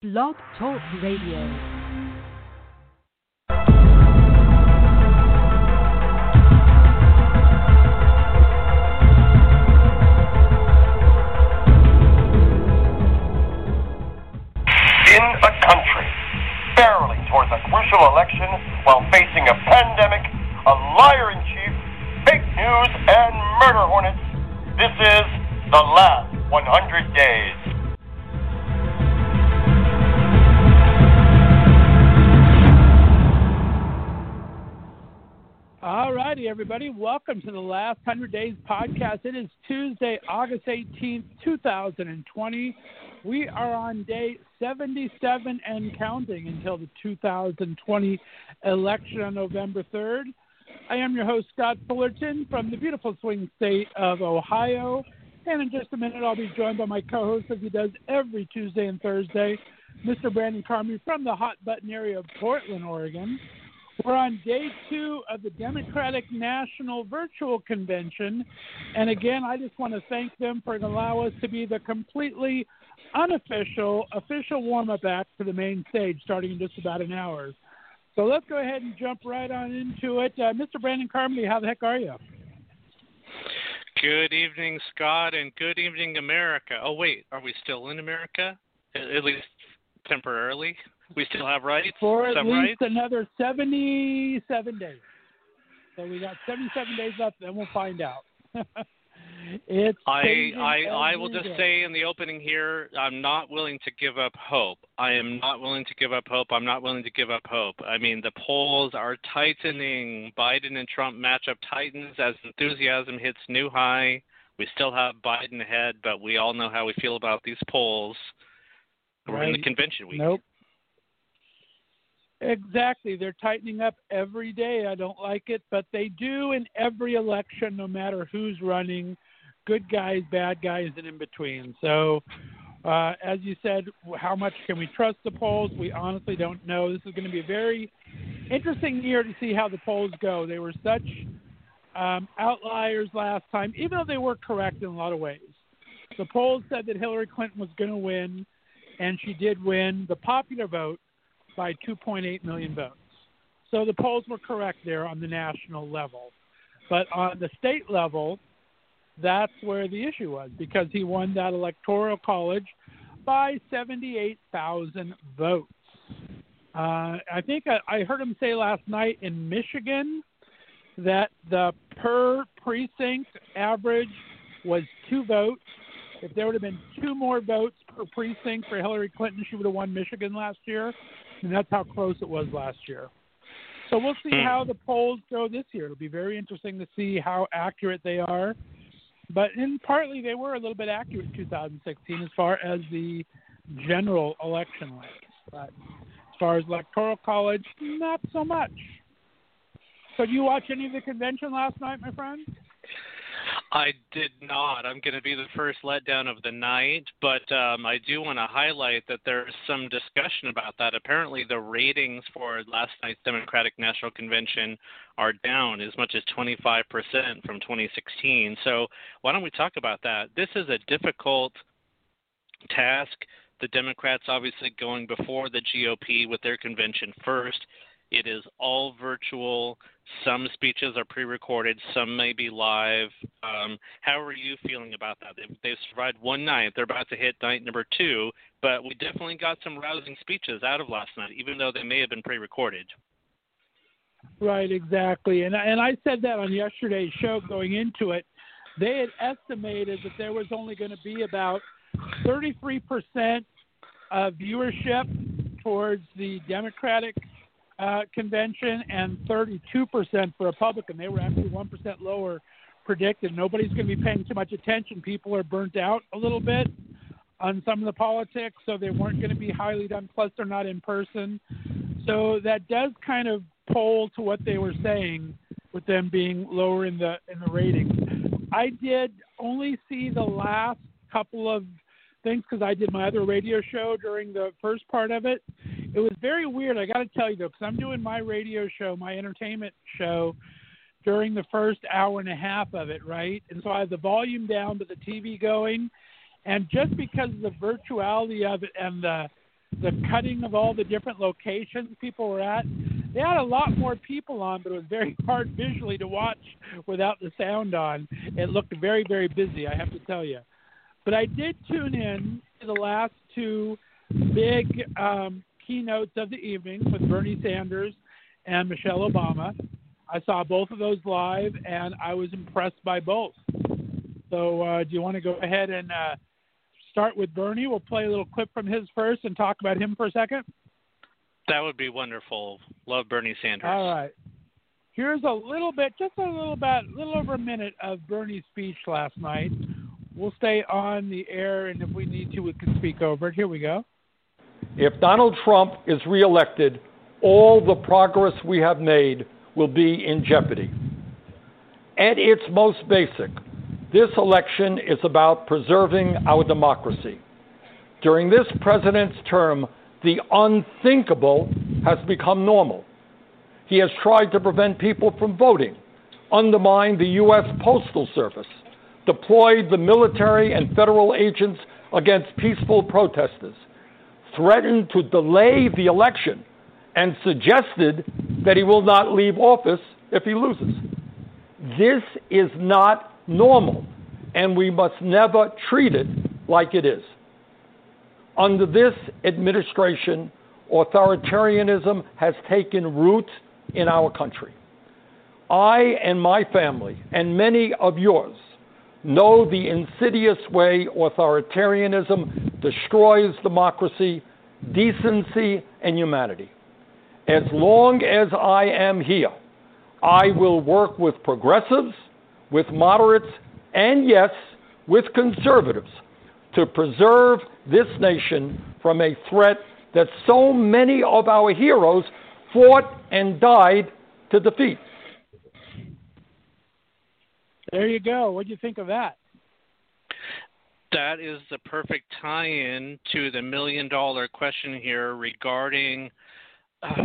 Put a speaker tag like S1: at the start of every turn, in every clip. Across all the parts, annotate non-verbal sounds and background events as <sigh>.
S1: Blog Talk Radio.
S2: in a country barreling towards a crucial election while facing a pandemic, a liar in chief, fake news, and murder hornets. This is the last 100 days.
S3: All righty, everybody. Welcome to the last 100 Days podcast. It is Tuesday, August 18th, 2020. We are on day 77 and counting until the 2020 election on November 3rd. I am your host, Scott Fullerton, from the beautiful swing state of Ohio. And in just a minute, I'll be joined by my co host, as he does every Tuesday and Thursday, Mr. Brandon Carmody from the hot button area of Portland, Oregon. We're on day two of the Democratic National Virtual Convention. And again, I just want to thank them for allowing us to be the completely unofficial, official warm up act to the main stage starting in just about an hour. So let's go ahead and jump right on into it. Uh, Mr. Brandon Carmody, how the heck are you?
S4: Good evening, Scott, and good evening, America. Oh, wait, are we still in America? At least temporarily? We still have rights?
S3: For at
S4: Some
S3: least
S4: rights?
S3: another 77 days. So we got 77 days left, then we'll find out. <laughs> it's
S4: I, I, I will just
S3: day.
S4: say in the opening here, I'm not willing to give up hope. I am not willing to give up hope. I'm not willing to give up hope. I mean, the polls are tightening. Biden and Trump matchup tightens as enthusiasm hits new high. We still have Biden ahead, but we all know how we feel about these polls. We're in the convention week.
S3: Nope. Exactly. They're tightening up every day. I don't like it, but they do in every election, no matter who's running good guys, bad guys, and in between. So, uh, as you said, how much can we trust the polls? We honestly don't know. This is going to be a very interesting year to see how the polls go. They were such um, outliers last time, even though they were correct in a lot of ways. The polls said that Hillary Clinton was going to win, and she did win the popular vote by 2.8 million votes. So the polls were correct there on the national level. But on the state level, that's where the issue was because he won that electoral college by 78,000 votes. Uh, I think I, I heard him say last night in Michigan that the per precinct average was two votes. If there would have been two more votes per precinct for Hillary Clinton, she would have won Michigan last year. And that's how close it was last year. So we'll see
S4: Hmm.
S3: how the polls go this year. It'll be very interesting to see how accurate they are. But in partly they were a little bit accurate in 2016 as far as the general election went. But as far as electoral college, not so much. So did you watch any of the convention last night, my friend?
S4: I did not. I'm going to be the first letdown of the night, but um, I do want to highlight that there's some discussion about that. Apparently, the ratings for last night's Democratic National Convention are down as much as 25% from 2016. So, why don't we talk about that? This is a difficult task. The Democrats obviously going before the GOP with their convention first. It is all virtual. Some speeches are pre-recorded. Some may be live. Um, how are you feeling about that? They've, they've survived one night. They're about to hit night number two, but we definitely got some rousing speeches out of last night, even though they may have been pre-recorded.
S3: Right, exactly. And and I said that on yesterday's show going into it. They had estimated that there was only going to be about 33% of viewership towards the Democratic uh, convention and 32% for Republican. They were actually 1% lower predicted. Nobody's going to be paying too much attention. People are burnt out a little bit on some of the politics, so they weren't going to be highly done. Plus, they're not in person. So that does kind of poll to what they were saying with them being lower in the in the ratings. I did only see the last couple of things because I did my other radio show during the first part of it. It was very weird. I got to tell you though, because I'm doing my radio show, my entertainment show during the first hour and a half of it, right? And so I have the volume down, but the TV going. And just because of the virtuality of it and the the cutting of all the different locations people were at. They had a lot more people on, but it was very <laughs> hard visually to watch without the sound on. It looked very, very busy, I have to tell you. But I did tune in to the last two big um, keynotes of the evening with Bernie Sanders and Michelle Obama. I saw both of those live, and I was impressed by both. So, uh, do you want to go ahead and uh, start with Bernie? We'll play a little clip from his first and talk about him for a second.
S4: That would be wonderful. Love Bernie Sanders.
S3: All right. Here's a little bit, just a little bit, a little over a minute of Bernie's speech last night. We'll stay on the air, and if we need to, we can speak over it. Here we go.
S5: If Donald Trump is reelected, all the progress we have made will be in jeopardy. At its most basic, this election is about preserving our democracy. During this president's term, the unthinkable has become normal. He has tried to prevent people from voting, undermined the U.S. Postal Service, deployed the military and federal agents against peaceful protesters, threatened to delay the election, and suggested that he will not leave office if he loses. This is not normal, and we must never treat it like it is. Under this administration, authoritarianism has taken root in our country. I and my family, and many of yours, know the insidious way authoritarianism destroys democracy, decency, and humanity. As long as I am here, I will work with progressives, with moderates, and yes, with conservatives to preserve this nation from a threat that so many of our heroes fought and died to defeat.
S3: There you go. What do you think of that?
S4: That is the perfect tie in to the million dollar question here regarding. Uh,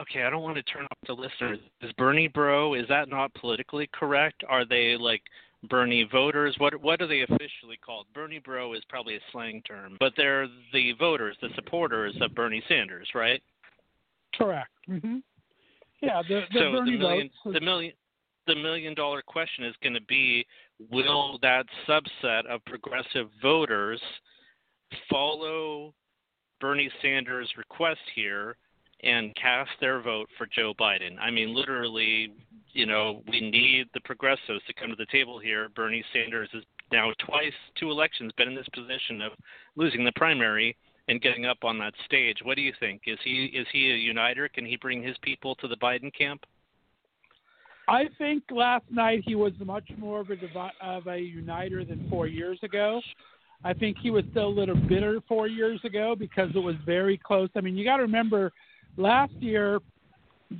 S4: okay, I don't want to turn off the listeners. Is Bernie bro? Is that not politically correct? Are they like Bernie voters? What what are they officially called? Bernie bro is probably a slang term, but they're the voters, the supporters of Bernie Sanders, right?
S3: Correct. Mm-hmm. Yeah, the, the
S4: so
S3: Bernie
S4: the million,
S3: votes.
S4: the million, the million dollar question is going to be: Will that subset of progressive voters follow Bernie Sanders' request here and cast their vote for Joe Biden? I mean, literally, you know, we need the progressives to come to the table here. Bernie Sanders has now twice, two elections, been in this position of losing the primary and getting up on that stage. What do you think? Is he is he a uniter? Can he bring his people to the Biden camp?
S3: I think last night he was much more of a divi- of a uniter than four years ago. I think he was still a little bitter four years ago because it was very close. I mean, you got to remember, last year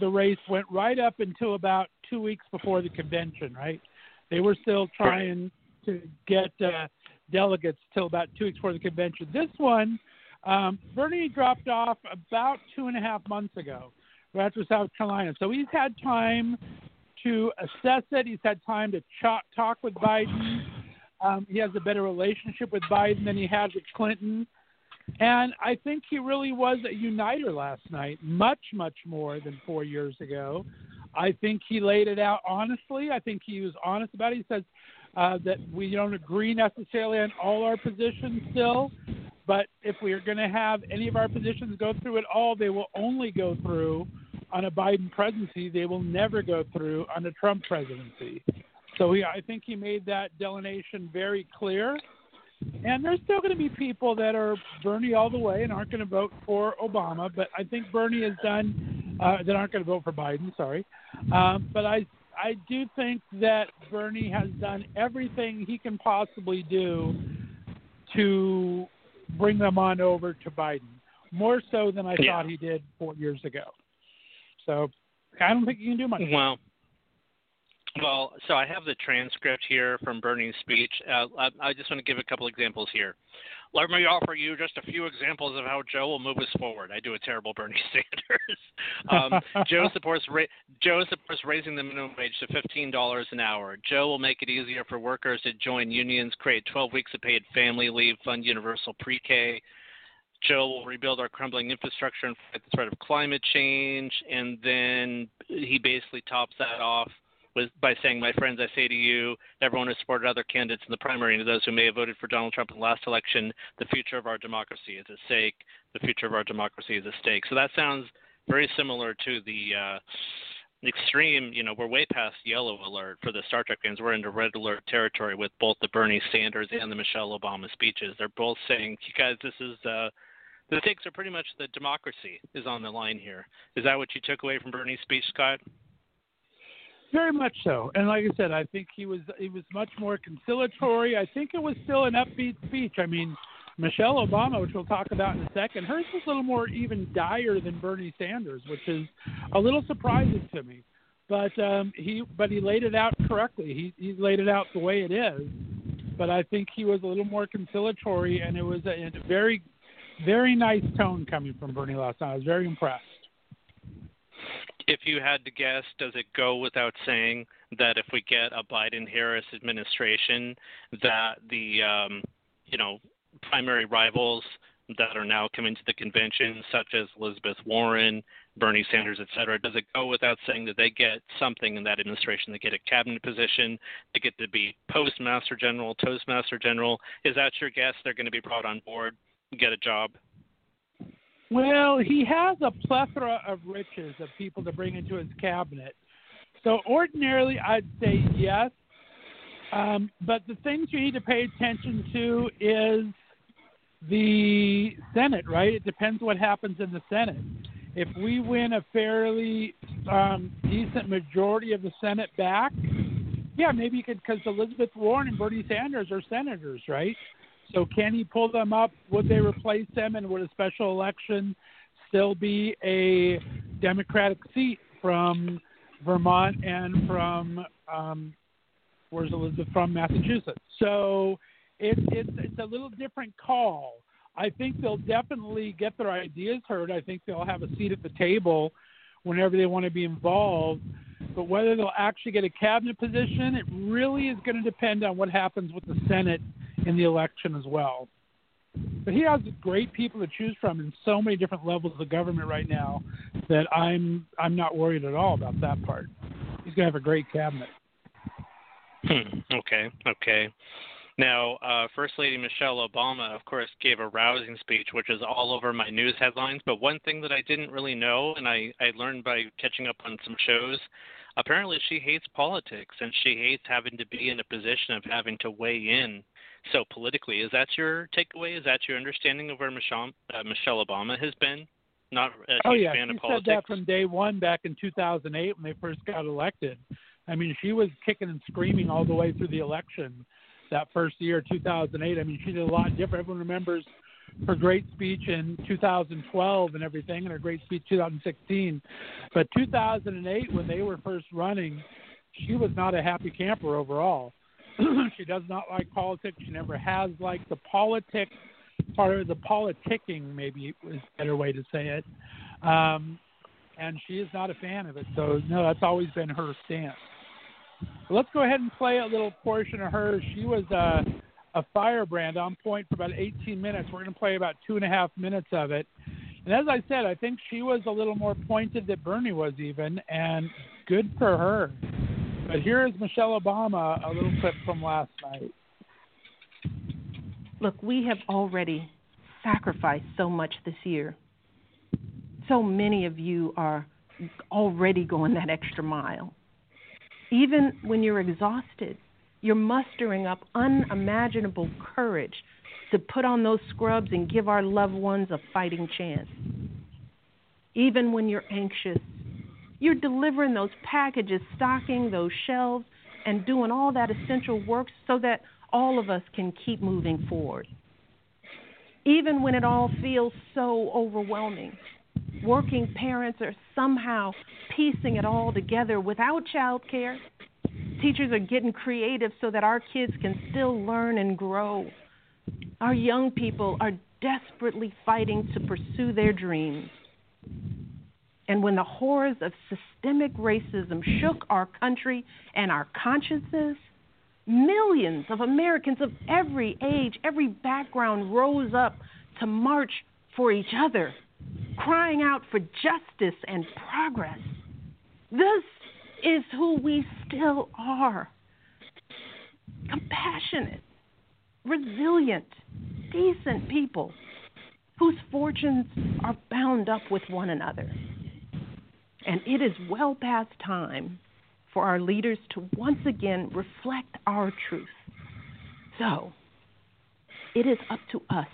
S3: the race went right up until about two weeks before the convention. Right? They were still trying to get uh, delegates till about two weeks before the convention. This one, um, Bernie dropped off about two and a half months ago, right after South Carolina. So he's had time to assess it. He's had time to ch- talk with Biden. Um, he has a better relationship with Biden than he had with Clinton. And I think he really was a uniter last night, much, much more than four years ago. I think he laid it out honestly. I think he was honest about it. He says uh, that we don't agree necessarily on all our positions still, but if we are going to have any of our positions go through at all, they will only go through on a Biden presidency. They will never go through on a Trump presidency. So he, I think he made that delineation very clear. And there's still going to be people that are Bernie all the way and aren't going to vote for Obama. But I think Bernie has done uh, that aren't going to vote for Biden. Sorry, um, but I I do think that Bernie has done everything he can possibly do to bring them on over to Biden, more so than I
S4: Yeah.
S3: thought he did four years ago. So I don't think you can do much.
S4: Well, well, so I have the transcript here from Bernie's speech. Uh, I, I just want to give a couple examples here. Let me offer you just a few examples of how Joe will move us forward. I do a terrible Bernie <laughs> Sanders. um, Joe <laughs> supports ra- Joe supports raising the minimum wage to fifteen dollars an hour. Joe will make it easier for workers to join unions, create twelve weeks of paid family leave, fund universal pre-K. Joe will rebuild our crumbling infrastructure and fight the threat of climate change. And then he basically tops that off with by saying, "My friends, I say to you, everyone who supported other candidates in the primary, and those who may have voted for Donald Trump in the last election, the future of our democracy is at stake. The future of our democracy is at stake." So that sounds very similar to the uh, extreme. You know, we're way past yellow alert for the Star Trek fans. We're into red alert territory with both the Bernie Sanders and the Michelle Obama speeches. They're both saying, "You guys, this is." Uh, the stakes are pretty much that democracy is on the line here. Is that what you took away from Bernie's speech, Scott?
S3: Very much so. And like I said, I think he was he was much more conciliatory. I think it was still an upbeat speech. I mean, Michelle Obama, which we'll talk about in a second, hers was a little more even dire than Bernie Sanders, which is a little surprising to me. But um, he but he laid it out correctly. He he laid it out the way it is. But I think he was a little more conciliatory, and it was a, a very very nice tone coming from Bernie last night. I was very impressed
S4: if you had to guess, does it go without saying that if we get a Biden-Harris administration, that the um, you know primary rivals that are now coming to the convention, such as Elizabeth Warren, Bernie Sanders, et cetera, does it go without saying that they get something in that administration? They get a cabinet position, they get to be postmaster general, toastmaster general. Is that your guess? They're going to be brought on board, get a job?
S3: Well, he has a plethora of riches of people to bring into his cabinet. So ordinarily, I'd say yes. Um, but the things you need to pay attention to is the Senate, right? It depends what happens in the Senate. If we win a fairly um, decent majority of the Senate back, yeah, maybe you could, because Elizabeth Warren and Bernie Sanders are senators, right? So can he pull them up? Would they replace them, and would a special election still be a Democratic seat from Vermont and from um, where's Elizabeth from Massachusetts? So it, it's it's a little different call. I think they'll definitely get their ideas heard. I think they'll have a seat at the table whenever they want to be involved. But whether they'll actually get a cabinet position, it really is going to depend on what happens with the Senate in the election as well. But he has great people to choose from in so many different levels of government right now that I'm I'm not worried at all about that part. He's gonna have a great cabinet.
S4: Hmm. Okay. Okay. Now, uh, First Lady Michelle Obama, of course, gave a rousing speech, which is all over my news headlines. But one thing that I didn't really know, and I, I learned by catching up on some shows, apparently she hates politics and she hates having to be in a position of having to weigh in so politically. Is that your takeaway? Is that your understanding of where Michelle, uh, Michelle Obama has been? Not a
S3: oh,
S4: huge
S3: yeah.
S4: fan
S3: she
S4: of politics.
S3: said that from day one back in 2008 when they first got elected. I mean, she was kicking and screaming all the way through the election that first year, 2008. I mean, she did a lot different. Everyone remembers her great speech in 2012 and everything, and her great speech 2016. But 2008, when they were first running, she was not a happy camper overall. <clears throat> she does not like politics. She never has liked the politics part of the politicking, maybe is a better way to say it. Um, and she is not a fan of it. So no, that's always been her stance. Let's go ahead and play a little portion of her. She was a, a firebrand on point for about 18 minutes. We're going to play about two and a half minutes of it. And as I said, I think she was a little more pointed than Bernie was even, and good for her. But here is Michelle Obama, a little clip from last night.
S6: Look, we have already sacrificed so much this year. So many of you are already going that extra mile. Even when you're exhausted, you're mustering up unimaginable courage to put on those scrubs and give our loved ones a fighting chance. Even when you're anxious, you're delivering those packages, stocking those shelves, and doing all that essential work so that all of us can keep moving forward. Even when it all feels so overwhelming, working parents are somehow piecing it all together without child care. Teachers are getting creative so that our kids can still learn and grow. Our young people are desperately fighting to pursue their dreams. And when the horrors of systemic racism shook our country and our consciences, millions of Americans of every age, every background rose up to march for each other, crying out for justice and progress. This is who we still are compassionate, resilient, decent people whose fortunes are bound up with one another. And it is well past time for our leaders to once again reflect our truth. So, it is up to us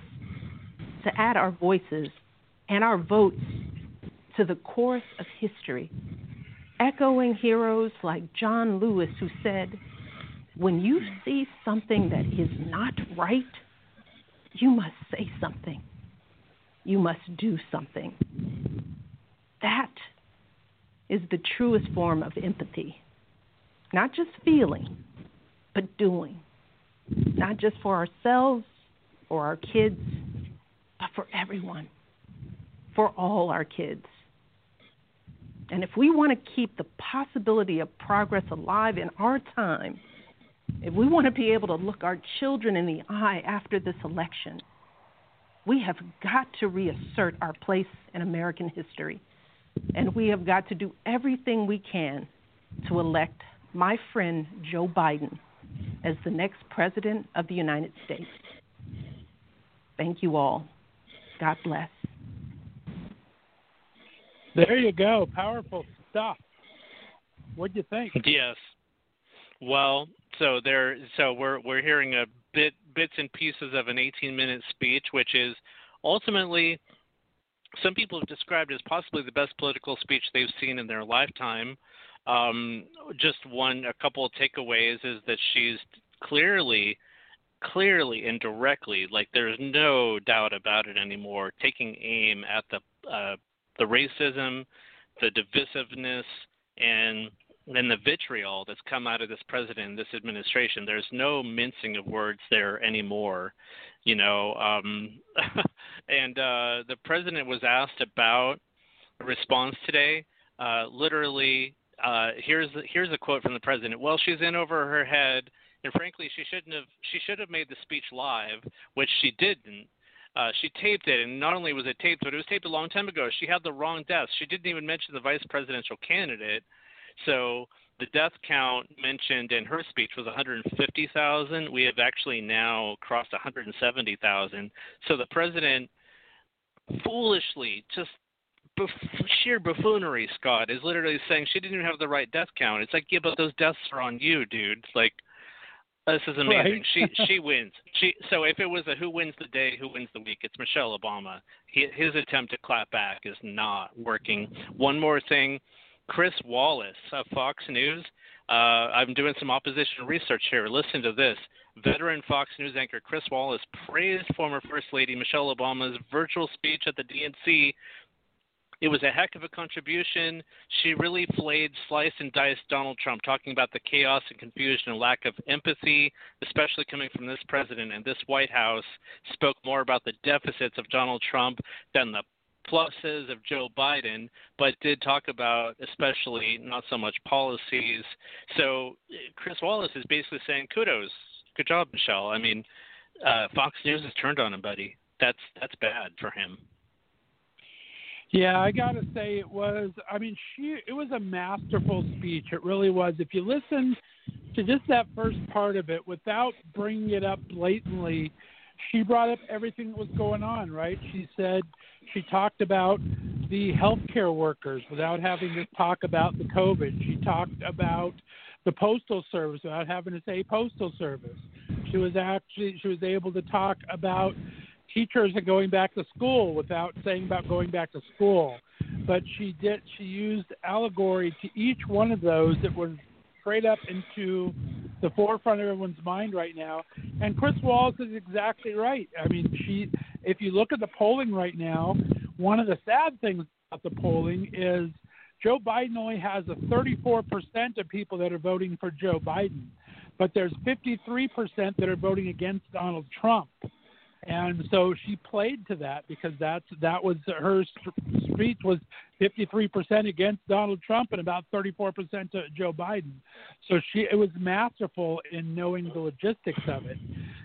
S6: to add our voices and our votes to the chorus of history, echoing heroes like John Lewis, who said, When you see something that is not right, you must say something. You must do something. That is the truest form of empathy. Not just feeling, but doing. Not just for ourselves or our kids, but for everyone, for all our kids. And if we want to keep the possibility of progress alive in our time, if we want to be able to look our children in the eye after this election, we have got to reassert our place in American history. And we have got to do everything we can to elect my friend Joe Biden as the next President of the United States. Thank you all. God bless.
S3: There you go. Powerful stuff. What do you think?
S4: Yes. Well, so there. So we're we're hearing a bit bits and pieces of an 18-minute speech, which is ultimately some people have described as possibly the best political speech they've seen in their lifetime. Um, just one, a couple of takeaways is that she's clearly, clearly and directly, like there's no doubt about it anymore, taking aim at the uh, the racism, the divisiveness, and then the vitriol that's come out of this president and this administration. There's no mincing of words there anymore, you know. Um, <laughs> and uh, the president was asked about a response today. Uh, literally, uh, here's here's a quote from the president. Well, she's in over her head, and frankly, she shouldn't have. She should have made the speech live, which she didn't. Uh, she taped it, and not only was it taped, but it was taped a long time ago. She had the wrong death. She didn't even mention the vice presidential candidate. So the death count mentioned in her speech was 150,000. We have actually now crossed 170,000. So the president foolishly, just buff- sheer buffoonery, Scott, is literally saying she didn't even have the right death count. It's like, yeah, but those deaths are on you, dude. It's like, this is amazing.
S3: Right.
S4: she she wins. She so if it was a who wins the day, who wins the week, it's Michelle Obama. He, his attempt to clap back is not working. One more thing, Chris Wallace of Fox News. Uh, I'm doing some opposition research here. Listen to this. Veteran Fox News anchor Chris Wallace praised former First Lady Michelle Obama's virtual speech at the DNC it was a heck of a contribution. She really flayed, sliced, and diced Donald Trump, talking about the chaos and confusion and lack of empathy, especially coming from this president and this White House, spoke more about the deficits of Donald Trump than the pluses of Joe Biden, but did talk about especially not so much policies. So Chris Wallace is basically saying kudos, good job, Michelle. I mean, uh, Fox News has turned on him, buddy. That's that's bad for him.
S3: Yeah, I gotta say it was. I mean, she it was a masterful speech. It really was. If you listen to just that first part of it, without bringing it up blatantly, she brought up everything that was going on. Right? She said she talked about the healthcare workers without having to talk about the COVID. She talked about the postal service without having to say postal service. She was actually she was able to talk about teachers are going back to school without saying about going back to school. But she did she used allegory to each one of those that was straight up into the forefront of everyone's mind right now. And Chris Wallace is exactly right. I mean, she if you look at the polling right now, one of the sad things about the polling is Joe Biden only has a 34% of people that are voting for Joe Biden, but there's 53% that are voting against Donald Trump and so she played to that because that's that was her speech was 53% against Donald Trump and about 34% to Joe Biden. So she it was masterful in knowing the logistics of it.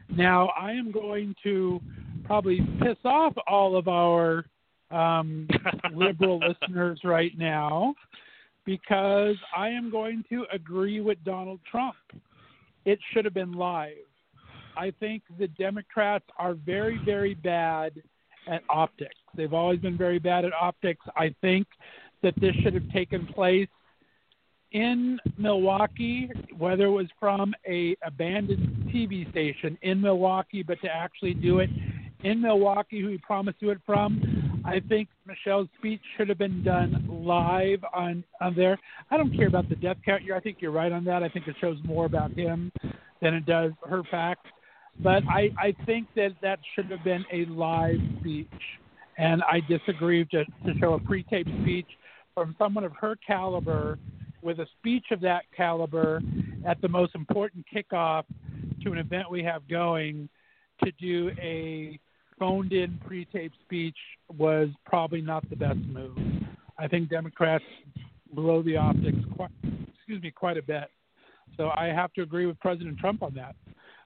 S3: Now I am going to probably piss off all of our um, <laughs> liberal listeners right now because I am going to agree with Donald Trump. It should have been live. I think the Democrats are very, very bad at optics. They've always been very bad at optics. I think that this should have taken place in Milwaukee, whether it was from a abandoned TV station in Milwaukee, but to actually do it in Milwaukee, who he promised to do it from. I think Michelle's speech should have been done live on on there. I don't care about the death count. here. I think you're right on that. I think it shows more about him than it does her facts. But I I think that that should have been a live speech, and I disagree to to show a pre-taped speech from someone of her caliber with a speech of that caliber at the most important kickoff to an event we have going to do a phoned in pre taped speech was probably not the best move. I think Democrats blow the optics quite excuse me quite a bit. So I have to agree with President Trump on that,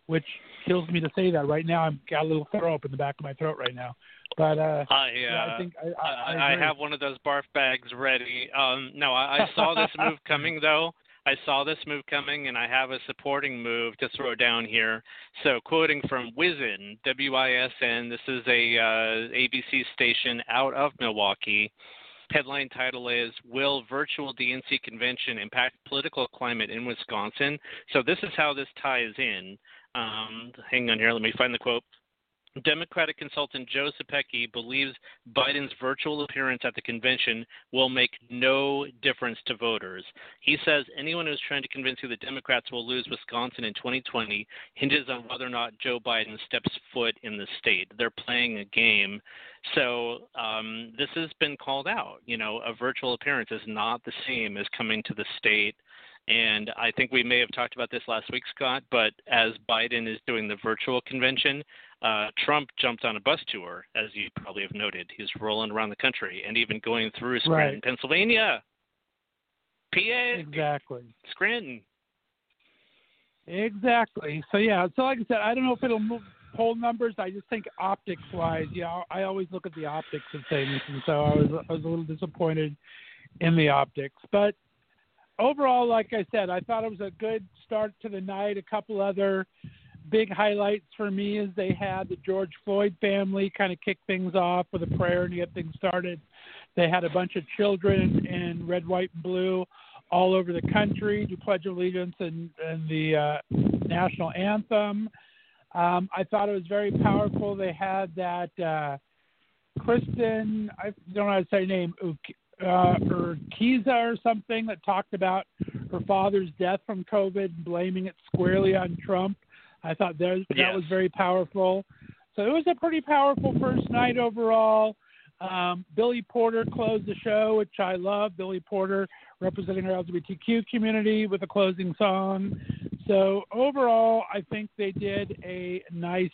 S3: which kills me to say that right now. I've got a little throw up in the back of my throat right now. But uh,
S4: I, uh,
S3: yeah, I think I, I,
S4: I, I have one of those barf bags ready. Um, no, I, I saw this <laughs> move coming though. I saw this move coming, and I have a supporting move to throw down here. So, quoting from WISN, W-I-S-N, this is a uh, ABC station out of Milwaukee. Headline title is Will Virtual DNC Convention Impact Political Climate in Wisconsin? So, this is how this ties in. Um, hang on here, let me find the quote. Democratic consultant Joe Zepecki believes Biden's virtual appearance at the convention will make no difference to voters. He says anyone who's trying to convince you the Democrats will lose Wisconsin in 2020 hinges on whether or not Joe Biden steps foot in the state. They're playing a game. So um, this has been called out. You know, a virtual appearance is not the same as coming to the state. And I think we may have talked about this last week, Scott, but as Biden is doing the virtual convention, uh, Trump jumped on a bus tour, as you probably have noted. He's rolling around the country and even going through Scranton,
S3: right.
S4: Pennsylvania, PA,
S3: exactly,
S4: Scranton.
S3: Exactly. So yeah. So like I said, I don't know if it'll move poll numbers. I just think optics wise, you know, I always look at the optics of things, and so I was I was a little disappointed in the optics, but overall, like I said, I thought it was a good start to the night. A couple other big highlights for me is they had the George Floyd family kind of kick things off with a prayer and get things started. They had a bunch of children in red, white, and blue all over the country do Pledge Allegiance and, and the uh, national anthem. Um, I thought it was very powerful. They had that uh, Kristen, I don't know how to say her name, uh, Urquiza or something that talked about her father's death from COVID, blaming it squarely on Trump. I thought that, that
S4: yes.
S3: was very powerful. So it was a pretty powerful first night overall. Um, Billy Porter closed the show, which I love. Billy Porter representing our LGBTQ community with a closing song. So overall, I think they did a nice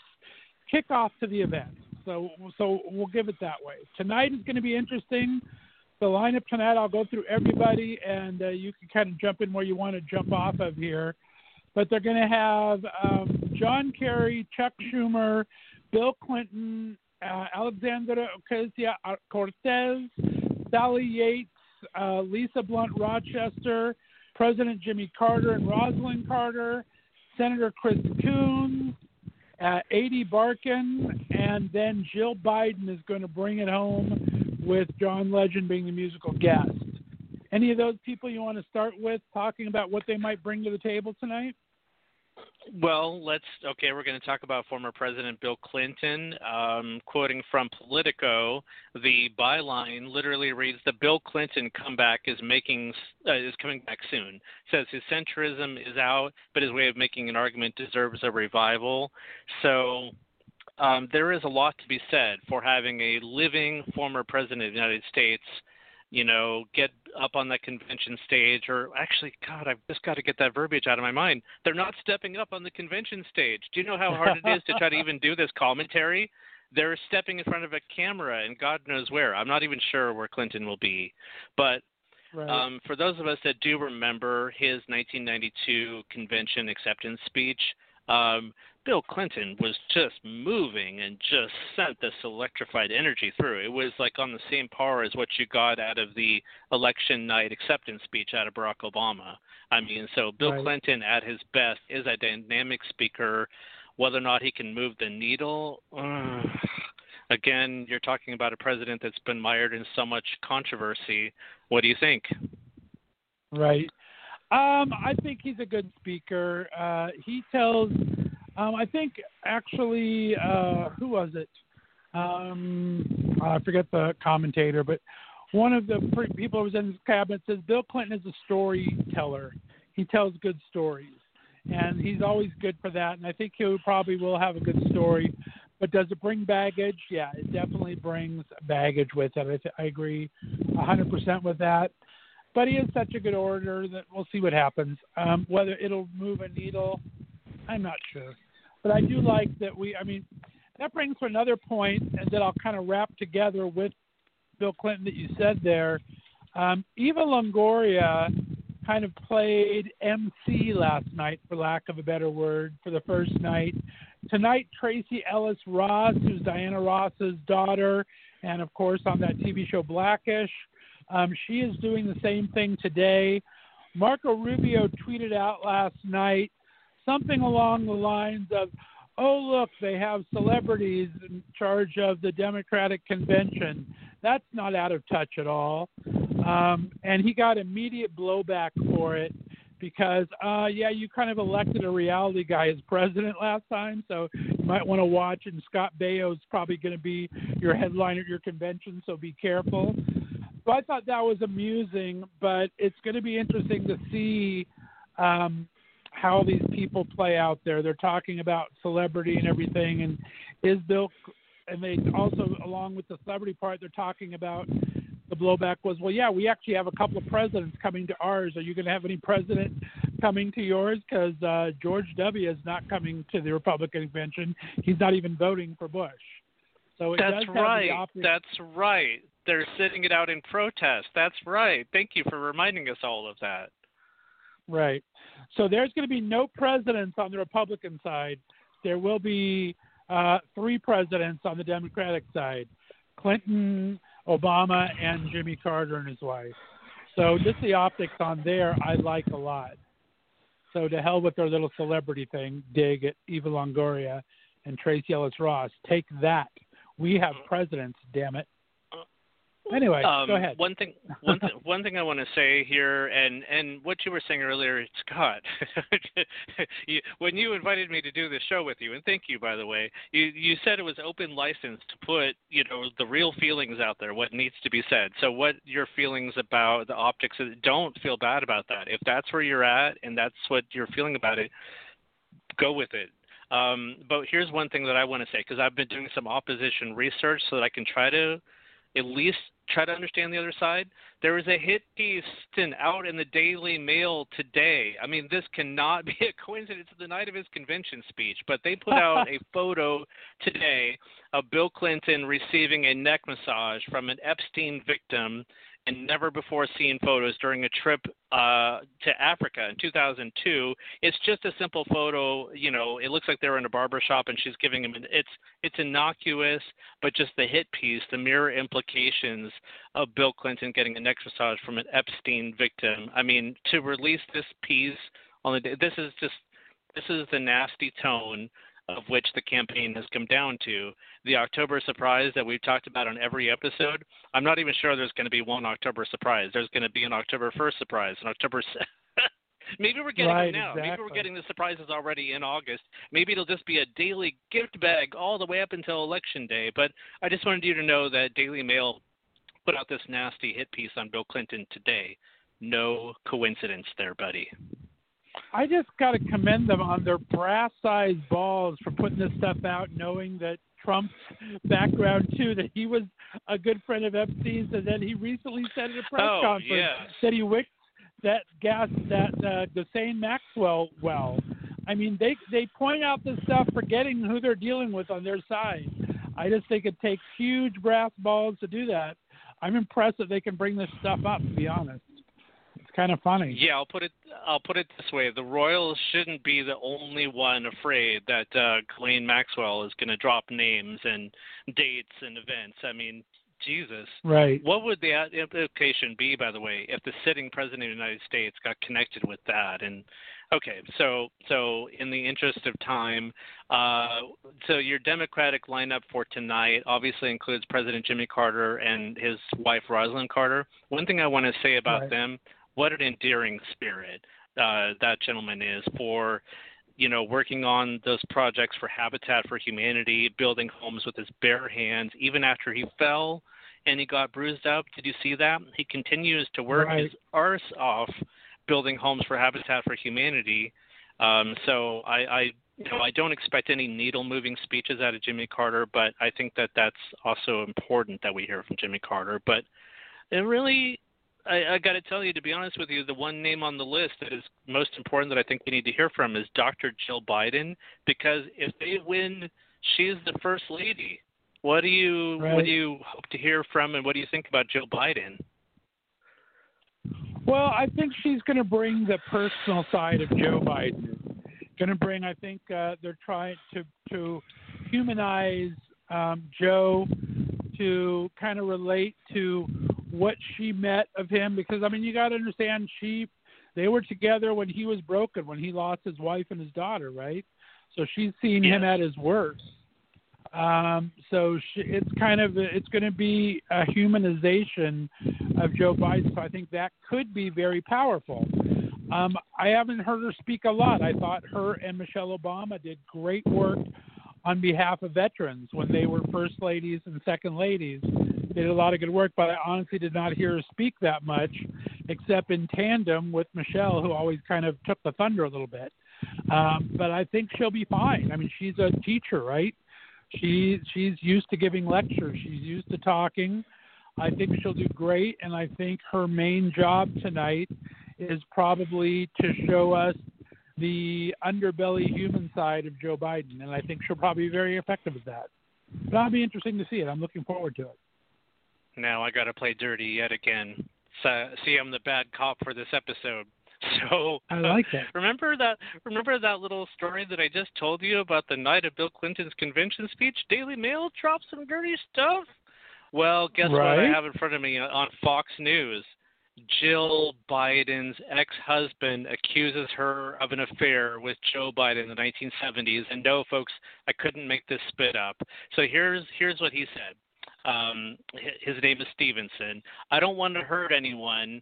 S3: kickoff to the event. So so we'll give it that way. Tonight is going to be interesting. The lineup tonight, I'll go through everybody, and uh, you can kind of jump in where you want to jump off of here. But they're going to have um, John Kerry, Chuck Schumer, Bill Clinton, uh, Alexandra Ocasio Cortez, Sally Yates, uh, Lisa Blunt Rochester, President Jimmy Carter and Rosalynn Carter, Senator Chris Coons, uh, Ady Barkan, and then Jill Biden is going to bring it home with John Legend being the musical guest. Any of those people you want to start with talking about what they might bring to the table tonight?
S4: Well, let's okay. We're going to talk about former President Bill Clinton. Um, quoting from Politico, the byline literally reads: "The Bill Clinton comeback is making uh, is coming back soon." says his centrism is out, but his way of making an argument deserves a revival. So um, there is a lot to be said for having a living former president of the United States you know, get up on that convention stage, or actually, God, I've just got to get that verbiage out of my mind. They're not stepping up on the convention stage. Do you know how hard it is to try to even do this commentary? They're stepping in front of a camera, and God knows where. I'm not even sure where Clinton will be, but
S3: Right.
S4: um, for those of us that do remember his 1992 convention acceptance speech, um, Bill Clinton was just moving and just sent this electrified energy through. It was like on the same par as what you got out of the election night acceptance speech out of Barack Obama. I mean, so Bill
S3: Right.
S4: Clinton at his best is a dynamic speaker. Whether or not he can move the needle, uh, again, you're talking about a president that's been mired in so much controversy. What do you think?
S3: Right. Um, I think he's a good speaker. Uh, he tells, um, I think actually, uh, who was it? Um, I forget the commentator, but one of the people who was in his cabinet says Bill Clinton is a storyteller. He tells good stories, and he's always good for that. And I think he probably will have a good story. But does it bring baggage? Yeah, it definitely brings baggage with it. I, th- I agree 100% with that but he is such a good orator that we'll see what happens. Um, whether it'll move a needle, I'm not sure. But I do like that we. I mean, that brings to another point, and that I'll kind of wrap together with Bill Clinton that you said there. Um, Eva Longoria kind of played MC last night, for lack of a better word, for the first night. Tonight, Tracee Ellis Ross, who's Diana Ross's daughter, and of course on that TV show Blackish. Um, she is doing the same thing today. Marco Rubio tweeted out last night something along the lines of, "Oh look, they have celebrities in charge of the Democratic convention. That's not out of touch at all." Um, and he got immediate blowback for it because, uh, yeah, you kind of elected a reality guy as president last time, so you might want to watch. And Scott Baio's probably going to be your headline at your convention, so be careful. So I thought that was amusing, but it's going to be interesting to see um, how these people play out there. They're talking about celebrity and everything, and is Bill, and they also, along with the celebrity part, they're talking about the blowback was, well, yeah, we actually have a couple of presidents coming to ours. Are you going to have any president coming to yours? Because uh, George W. is not coming to the Republican convention. He's not even voting for Bush. So
S4: That's right. That's right. They're sitting it out in protest. That's right. Thank you for reminding us all of that.
S3: Right. So there's going to be no presidents on the Republican side. There will be uh, three presidents on the Democratic side Clinton, Obama, and Jimmy Carter and his wife. So just the optics on there, I like a lot. So to hell with their little celebrity thing, dig at Eva Longoria and Tracee Ellis Ross. Take that. We have presidents, damn it. Anyway,
S4: Um,
S3: go ahead.
S4: One thing, <laughs> one, th- one thing I want to say here, and and what you were saying earlier, Scott, <laughs> you, when you invited me to do this show with you, and thank you by the way, you you said it was open license to put you know the real feelings out there, what needs to be said. So what your feelings about the optics? Don't feel bad about that. If that's where you're at, and that's what you're feeling about it, go with it. Um, but here's one thing that I want to say because I've been doing some opposition research so that I can try to at least try to understand the other side. There was a hit piece out in the Daily Mail today. I mean, this cannot <laughs> be a coincidence. It's the night of his convention speech, but they put out a <laughs> photo today of Bill Clinton receiving a neck massage from an Epstein victim and never before seen photos during a trip uh, to Africa in 2002. It's just a simple photo. You know, it looks like they're in a barber shop and she's giving him. An, it's it's innocuous, but just the hit piece, the mirror implications of Bill Clinton getting a neck massage from an Epstein victim. I mean, to release this piece on the day, this is just this is the nasty tone of which the campaign has come down to. The October surprise that we've talked about on every episode, I'm not even sure there's going to be one October surprise. There's going to be an October 1st surprise, an October. <laughs> Maybe we're getting
S3: Right,
S4: them now. Maybe we're getting the surprises already in August. Maybe it'll just be a daily gift bag all the way up until election day. But I just wanted you to know that Daily Mail put out this nasty hit piece on Bill Clinton today. No coincidence there, buddy.
S3: I just got to commend them on their brass-sized balls for putting this stuff out, knowing that Trump's <laughs> background too, that he was a good friend of Epstein's, and then he recently said at a press
S4: Oh,
S3: conference
S4: yes.
S3: that he wicked that gas that uh, Ghislaine Maxwell well. I mean, they they point out this stuff, forgetting who they're dealing with on their side. I just think it takes huge brass balls to do that. I'm impressed that they can bring this stuff up. To be honest, kind of funny.
S4: Yeah, I'll put it. I'll put it this way: the Royals shouldn't be the only one afraid that uh, Ghislaine Maxwell is going to drop names and dates and events. I mean, Jesus.
S3: Right.
S4: What would the implication be, by the way, if the sitting president of the United States got connected with that? And okay, so so in the interest of time, uh, so your Democratic lineup for tonight obviously includes President Jimmy Carter and his wife Rosalynn Carter. One thing I want to say about
S3: right.
S4: them: what an endearing spirit uh, that gentleman is for you know, working on those projects for Habitat for Humanity, building homes with his bare hands, even after he fell and he got bruised up. Did you see that? He continues to work
S3: right.
S4: his arse off building homes for Habitat for Humanity. Um, so I, I, you know, I don't expect any needle-moving speeches out of Jimmy Carter, but I think that that's also important that we hear from Jimmy Carter. But it really, I, I got to tell you, to be honest with you, the one name on the list that is most important that I think we need to hear from is Dr. Jill Biden, because if they win, she's the first lady. What do you
S3: right.
S4: what do you hope to hear from, and what do you think about Jill Biden?
S3: Well, I think she's going to bring the personal side of Joe Biden. Going to bring, I think uh, they're trying to to humanize um, Joe to kind of relate to what she met of him because I mean you got to understand she they were together when he was broken when he lost his wife and his daughter right so she's seen
S4: yes.
S3: him at his worst um, so she, it's kind of it's going to be a humanization of Joe Biden. So I think that could be very powerful. Um, I haven't heard her speak a lot. I thought her and Michelle Obama did great work on behalf of veterans when they were first ladies and second ladies. They did a lot of good work, but I honestly did not hear her speak that much, except in tandem with Michelle, who always kind of took the thunder a little bit. Um, but I think she'll be fine. I mean, she's a teacher, right? She she's used to giving lectures. She's used to talking. I think she'll do great, and I think her main job tonight is probably to show us the underbelly human side of Joe Biden, and I think she'll probably be very effective at that. But that'll be interesting to see it. I'm looking forward to it.
S4: Now I got to play dirty yet again. So, see, I'm the bad cop for this episode. <laughs> So
S3: I like that. <laughs>
S4: remember that remember that little story that I just told you about the night of Bill Clinton's convention speech? Daily Mail dropped some dirty stuff. Well, guess
S3: right.
S4: what I have in front of me on Fox News? Jill Biden's ex-husband accuses her of an affair with Joe Biden in the 1970s. And no, folks, I couldn't make this spit up. So here's here's what he said. Um, his name is Stevenson. I don't want to hurt anyone.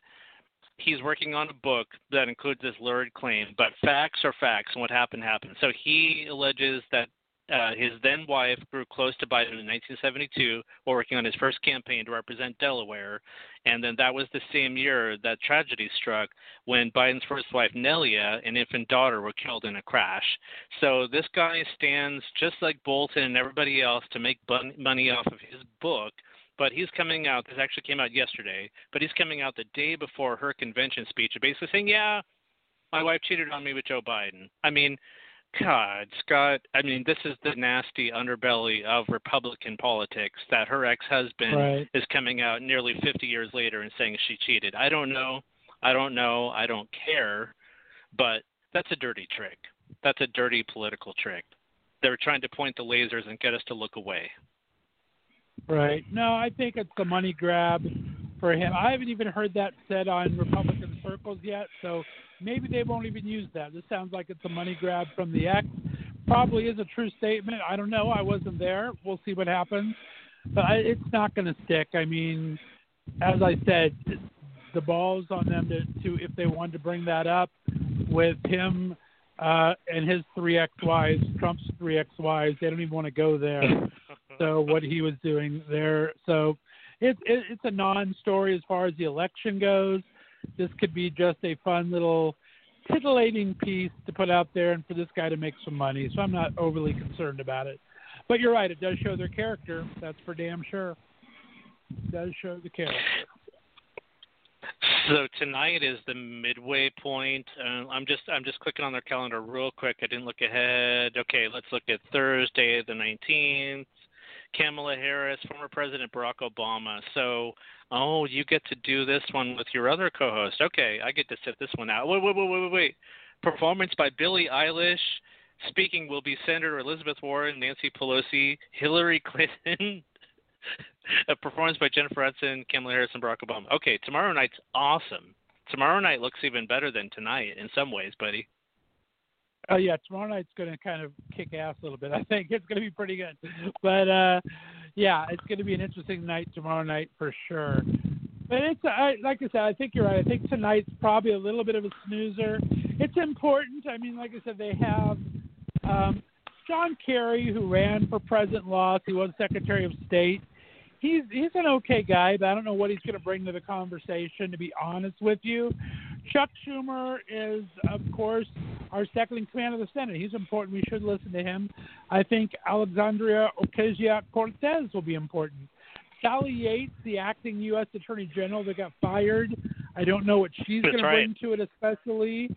S4: He's working on a book that includes this lurid claim, but facts are facts, and what happened happened. So he alleges that uh, his then wife grew close to Biden in 1972 while working on his first campaign to represent Delaware. And then that was the same year that tragedy struck when Biden's first wife, Neilia, and infant daughter were killed in a crash. So this guy stands just like Bolton and everybody else to make money off of his book. But he's coming out, this actually came out yesterday, but he's coming out the day before her convention speech, basically saying, Yeah, my wife cheated on me with Joe Biden. I mean, God, Scott, I mean, this is the nasty underbelly of Republican politics that her ex husband
S3: right.
S4: is coming out nearly 50 years later and saying she cheated. I don't know. I don't know. I don't care. But that's a dirty trick. That's a dirty political trick. They're trying to point the lasers and get us to look away.
S3: Right. No, I think it's a money grab for him. I haven't even heard that said on Republican circles yet, so maybe they won't even use that. This sounds like it's a money grab from the ex. Probably is a true statement. I don't know. I wasn't there. We'll see what happens. But I, it's not going to stick. I mean, as I said, the ball's on them to, to if they wanted to bring that up with him uh, and his three ex-wives, Trump's three ex-wives. They don't even want to go there. <laughs> so what he was doing there. So it, it, it's a non-story as far as the election goes. This could be just a fun little titillating piece to put out there and for this guy to make some money. So I'm not overly concerned about it. But you're right, it does show their character. That's for damn sure. It does show the character.
S4: So tonight is the midway point. Uh, I'm just I'm just clicking on their calendar real quick. I didn't look ahead. Okay, let's look at Thursday the 19th. Kamala Harris, former President Barack Obama. So, oh, you get to do this one with your other co-host. Okay, I get to sit this one out. Wait, wait, wait, wait, wait. Performance by Billie Eilish. Speaking will be Senator Elizabeth Warren, Nancy Pelosi, Hillary Clinton. <laughs> A performance by Jennifer Hudson, Kamala Harris, and Barack Obama. Okay, tomorrow night's awesome. Tomorrow night looks even better than tonight in some ways, buddy.
S3: Oh yeah, tomorrow night's going to kind of kick ass a little bit. <laughs> I think it's going to be pretty good. But uh yeah, it's going to be an interesting night tomorrow night for sure. But it's I, like I said, I think you're right. I think tonight's probably a little bit of a snoozer. It's important. I mean, like I said, they have um, John Kerry, who ran for president, lost. He was Secretary of State. He's he's an okay guy, but I don't know what he's going to bring to the conversation. To be honest with you, Chuck Schumer is, of course, our second in command of the Senate. He's important. We should listen to him. I think Alexandria Ocasio Cortez will be important. Sally Yates, the acting U.S. Attorney General that got fired, I don't know what she's going to bring to it, especially.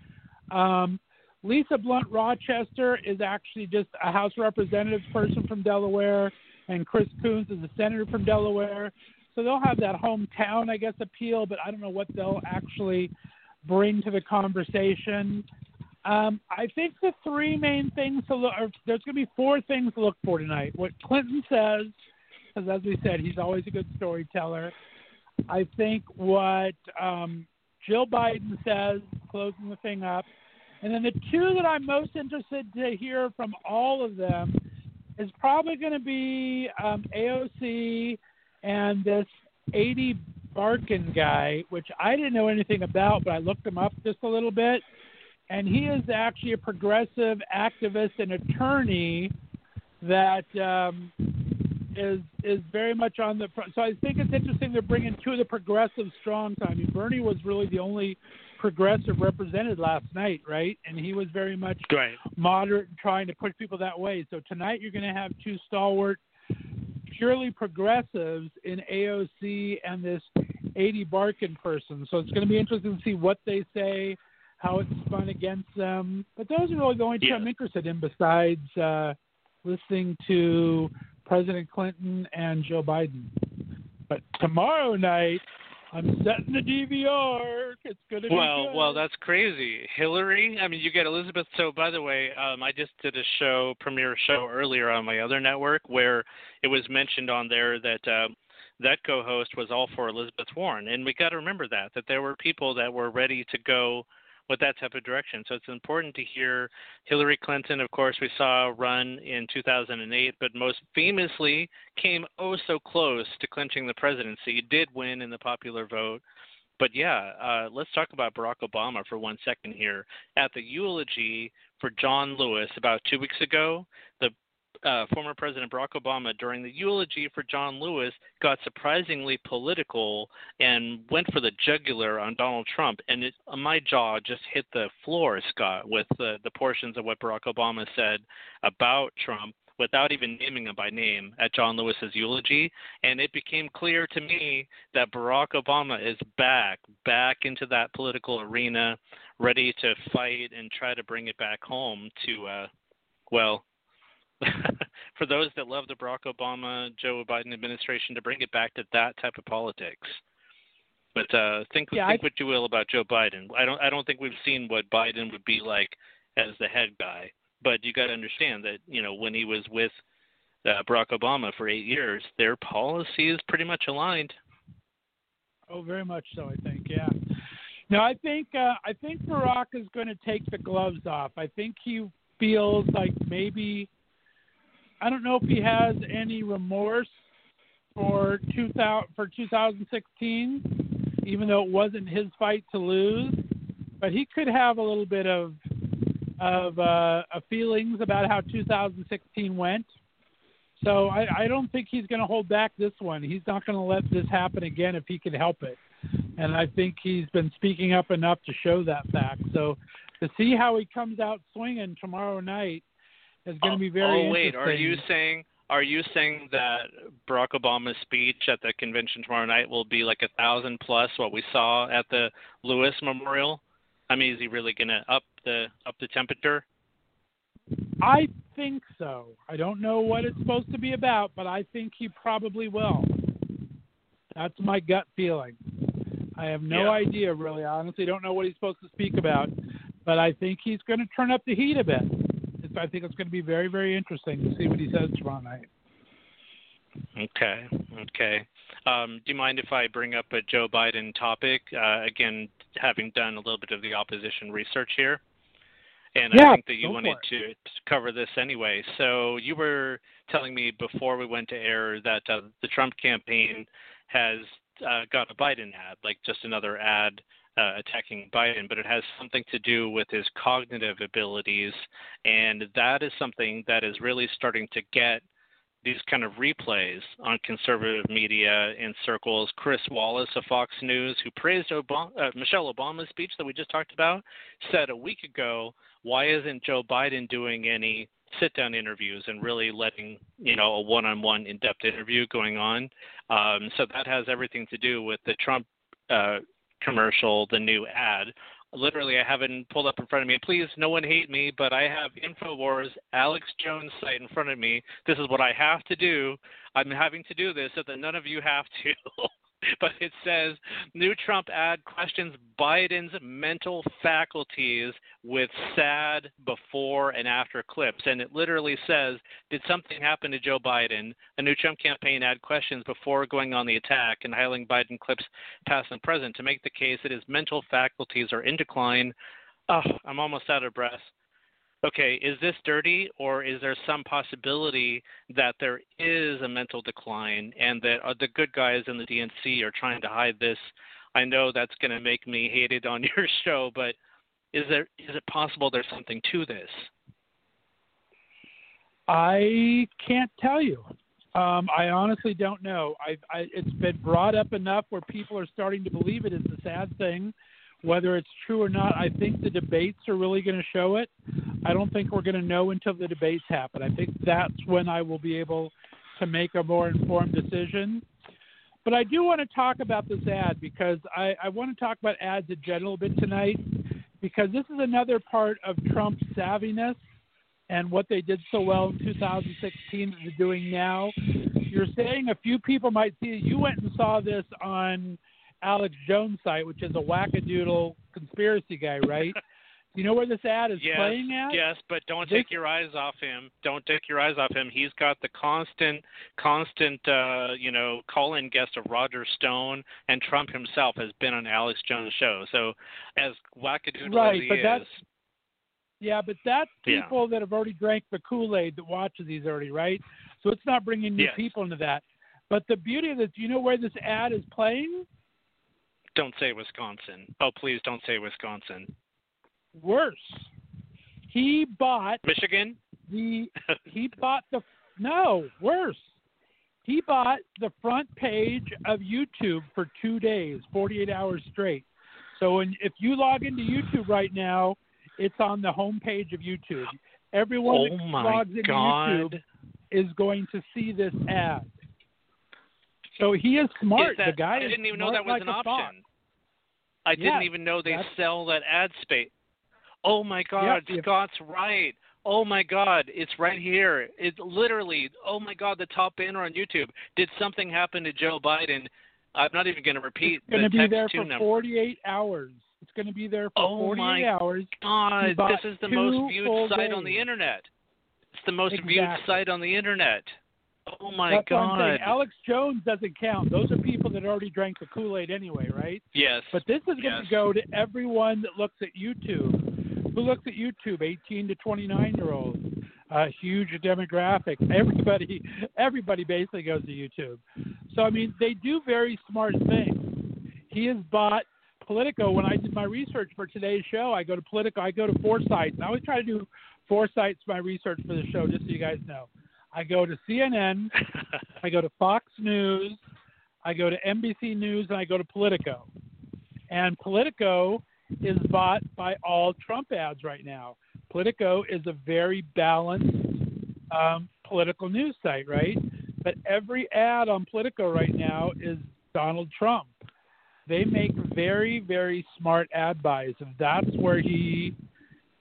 S3: Um, Lisa Blunt Rochester is actually just a House Representatives person from Delaware, and Chris Coons is a senator from Delaware. So they'll have that hometown, I guess, appeal, but I don't know what they'll actually bring to the conversation. Um, I think the three main things to look, or there's going to be four things to look for tonight. What Clinton says, because as we said, he's always a good storyteller. I think what um, Jill Biden says, closing the thing up. And then the two that I'm most interested to hear from all of them is probably going to be um, AOC and this Ady Barkan guy, which I didn't know anything about, but I looked him up just a little bit. And he is actually a progressive activist and attorney that um, is is very much on the front. So I think it's interesting they're bringing two of the progressive strong. I mean, Bernie was really the only progressive represented last night, right? And he was very much
S4: right.
S3: moderate and trying to push people that way. So tonight you're going to have two stalwart, purely progressives in AOC and this Ady Barkan person. So it's going to be interesting to see what they say, how it's spun against them. But those are really the only two
S4: Yeah.
S3: I'm interested in besides uh, listening to President Clinton and Joe Biden. But tomorrow night, I'm setting the DVR. It's going to be
S4: Well,
S3: good.
S4: well, that's crazy. Hillary. I mean, you get Elizabeth. So, by the way, um, I just did a show, premiere show earlier on my other network, where it was mentioned on there that uh, that co-host was all for Elizabeth Warren, and we got to remember that that there were people that were ready to go with that type of direction. So it's important to hear Hillary Clinton, of course, we saw run in 2008, but most famously came oh so close to clinching the presidency. Did win in the popular vote. But yeah, uh, let's talk about Barack Obama for one second here. At the eulogy for John Lewis about two weeks ago, the uh, former President Barack Obama, during the eulogy for John Lewis, got surprisingly political and went for the jugular on Donald Trump. And it, my jaw just hit the floor, Scott, with the, the portions of what Barack Obama said about Trump without even naming him by name at John Lewis's eulogy. And it became clear to me that Barack Obama is back, back into that political arena, ready to fight and try to bring it back home to, uh, well, <laughs> for those that love the Barack Obama Joe Biden administration to bring it back to that type of politics. But uh, think
S3: Yeah,
S4: think
S3: I-
S4: what you will about Joe Biden. I don't I don't think we've seen what Biden would be like as the head guy. But you got to understand that you know when he was with uh, Barack Obama for eight years, their policy is pretty much aligned.
S3: Oh, very much so. I think, yeah. No, I think uh, I think Barack is going to take the gloves off. I think he feels like maybe I don't know if he has any remorse for 2000 for 2016, even though it wasn't his fight to lose. But he could have a little bit of of, uh, feelings about how 2016 went. So I, I don't think he's going to hold back this one. He's not going to let this happen again if he can help it. And I think he's been speaking up enough to show that fact. So to see how he comes out swinging tomorrow night is going to oh, be very
S4: oh wait, are you saying are you saying that Barack Obama's speech at the convention tomorrow night will be like a thousand plus what we saw at the Lewis Memorial? I mean, is he really going to up the up the temperature?
S3: I think so. I don't know what it's supposed to be about, but I think he probably will. That's my gut feeling. I have no
S4: Yeah.
S3: idea, really. I honestly don't know what he's supposed to speak about, but I think he's going to turn up the heat a bit. I think it's going to be very, very interesting to see what he says tomorrow night.
S4: Okay. Okay. Um, do you mind if I bring up a Joe Biden topic? Uh, again, having done a little bit of the opposition research here. And
S3: Yeah,
S4: I think that you wanted to cover this anyway. So you were telling me before we went to air that uh, the Trump campaign has uh, got a Biden ad, like just another ad uh, attacking Biden, but it has something to do with his cognitive abilities. And that is something that is really starting to get these kind of replays on conservative media in circles. Chris Wallace of Fox News, who praised Obama, uh, Michelle Obama's speech that we just talked about, said a week ago, "Why isn't Joe Biden doing any sit-down interviews and really letting you know a one-on-one, in-depth interview going on?" Um, so that has everything to do with the Trump uh, commercial, the new ad literally I have it pulled up in front of me. Please, no one hate me, but I have Infowars Alex Jones site in front of me. This is what I have to do. I'm having to do this so that none of you have to. <laughs> <laughs> but it says new Trump ad questions Biden's mental faculties with sad before and after clips. And it literally says, Did something happen to Joe Biden? A new Trump campaign ad questions before going on the attack and highlighting Biden clips past and present to make the case that his mental faculties are in decline. Oh, I'm almost out of breath okay, is this dirty or is there some possibility that there is a mental decline and that uh, the good guys in the DNC are trying to hide this? I know that's going to make me hated on <laughs> your show, but is there is it possible there's something to this?
S3: I can't tell you. Um, I honestly don't know. I, I, it's been brought up enough where people are starting to believe it is a sad thing. Whether it's true or not, I think the debates are really going to show it. I don't think we're going to know until the debates happen. I think that's when I will be able to make a more informed decision. But I do want to talk about this ad because I, I want to talk about ads in general a bit tonight because this is another part of Trump's savviness and what they did so well in 2016 that they're doing now. You're saying a few people might see it. You went and saw this on Alex Jones site, which is a wackadoodle conspiracy guy, right? Do <laughs> you know where this ad is
S4: yes,
S3: playing at?
S4: Yes, but don't
S3: This-
S4: take your eyes off him. Don't take your eyes off him. He's got the constant, constant, uh, you know, call-in guest of Roger Stone, and Trump himself has been on Alex Jones' show. So, as wackadoodle
S3: Right,
S4: as he
S3: but
S4: is,
S3: that's- Yeah, but that's
S4: Yeah.
S3: people that have already drank the Kool Aid that watches these already, right? So it's not bringing new
S4: Yes.
S3: people into that. But the beauty of this, do you know where this ad is playing?
S4: Don't say Wisconsin. Oh, please don't say Wisconsin.
S3: Worse. He bought
S4: Michigan.
S3: the <laughs> he bought the no worse. He bought the front page of YouTube for two days, 48 hours straight. So when, if you log into YouTube right now, it's on the home page of YouTube. Everyone
S4: oh
S3: that logs into
S4: God.
S3: YouTube is going to see this ad. So he is smart.
S4: Is that,
S3: the guy
S4: I didn't even know that was
S3: like
S4: an option. I didn't even know they sell that ad space. Oh my God,
S3: if-
S4: Scott's right. Oh my God, it's right here. It's literally, oh my God, the top banner on YouTube. Did something happen to Joe Biden? I'm not even going to repeat
S3: It's going to be there
S4: two
S3: for
S4: number.
S3: 48 hours. It's going to be there for
S4: Oh
S3: 48
S4: my
S3: hours.
S4: God, this is the most viewed site on the internet. It's the most viewed site on the internet. Oh my
S3: That's
S4: God.
S3: Alex Jones doesn't count. Those are people that already drank the Kool Aid anyway, right?
S4: yes.
S3: But this is going
S4: Yes.
S3: to go to everyone that looks at YouTube. Who looks at YouTube? 18 to 29 year olds. A huge demographic. Everybody, everybody basically goes to YouTube. So I mean, they do very smart things. He has bought Politico. When I did my research for today's show, I go to Politico. I go to four sites. I always try to do four sites for my research for the show, just so you guys know. I go to CNN. I go to Fox News, I go to NBC News, and I go to Politico. And Politico is bought by all Trump ads right now. Politico is a very balanced um, political news site, right? But every ad on Politico right now is Donald Trump. They make very, very smart ad buys, and that's where he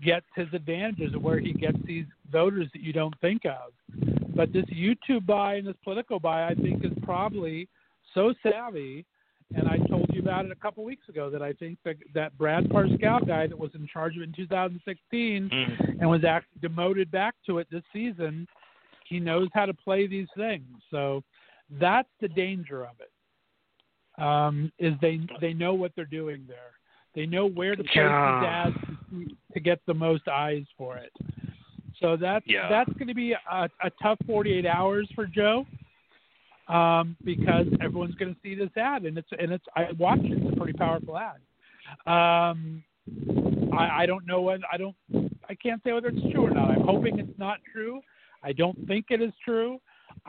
S3: gets his advantages and where he gets these voters that you don't think of. But this YouTube buy and this political buy, I think, is probably so savvy. And I told you about it a couple weeks ago that I think that that Brad Parscale guy that was in charge of it in 2016
S4: Mm.
S3: and was actually demoted back to it this season, he knows how to play these things. So that's the danger of it. Um, is they they know what they're doing there. They know where to place
S4: Yeah.
S3: these ads to, to get the most eyes for it. So that's
S4: Yeah.
S3: that's going to be a, a tough 48 hours for Joe um, because everyone's going to see this ad, and it's and it's I watched it. It's a pretty powerful ad. Um, I, I don't know what I don't I can't say whether it's true or not. I'm hoping it's not true. I don't think it is true.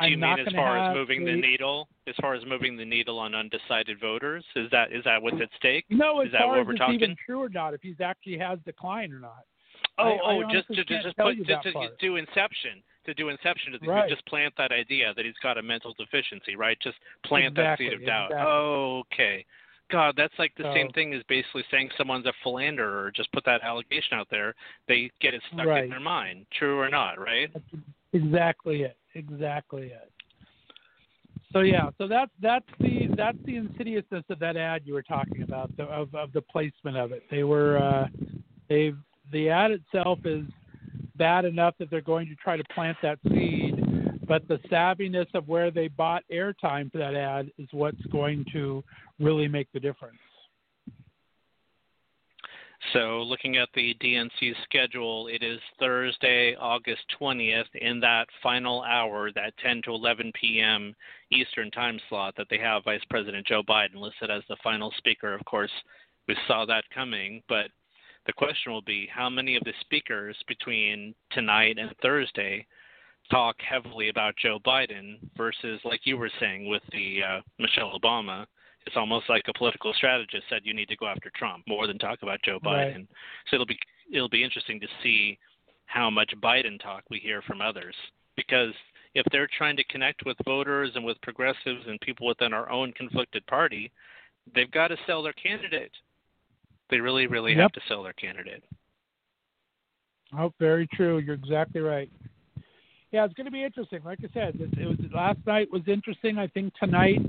S4: Do you
S3: I'm
S4: mean as far as moving the
S3: a-
S4: needle? As far as moving the needle on undecided voters, is that is that what's at stake?
S3: No, as
S4: Is that
S3: far
S4: what
S3: as
S4: we're
S3: it's
S4: talking?
S3: even true or not, if he's actually has declined or not.
S4: Oh,
S3: I- I
S4: oh, just
S3: honestly
S4: to, to just put to, to do inception, to do inception, to
S3: Right.
S4: just plant that idea that he's got a mental deficiency, right? Just plant that seed of doubt.
S3: exactly.
S4: Oh, okay. God, that's like the same thing as basically saying someone's a philanderer. Just put that allegation out there. They get it stuck
S3: Right.
S4: in their mind, true or not, right?
S3: That's exactly it. Exactly it. So yeah, so that's that's the that's the insidiousness of that ad you were talking about, the, of of the placement of it. They were uh, they've the ad itself is bad enough that they're going to try to plant that seed, but the savviness of where they bought airtime for that ad is what's going to really make the difference.
S4: So, looking at the DNC schedule, it is Thursday, August 20th, in that final hour, that 10 to 11 p.m. Eastern time slot, that they have Vice President Joe Biden listed as the final speaker. Of course, we saw that coming, but the question will be how many of the speakers between tonight and Thursday talk heavily about Joe Biden versus, like you were saying with the uh, Michelle Obama, it's almost like a political strategist said you need to go after Trump more than talk about Joe
S3: Right.
S4: Biden. So it'll be it'll be interesting to see how much Biden talk we hear from others because if they're trying to connect with voters and with progressives and people within our own conflicted party, they've got to sell their candidate. They really, really
S3: Yep.
S4: have to sell their candidate.
S3: Oh, very true. You're exactly right. Yeah, it's going to be interesting. Like I said, it, it was last night was interesting. I think tonight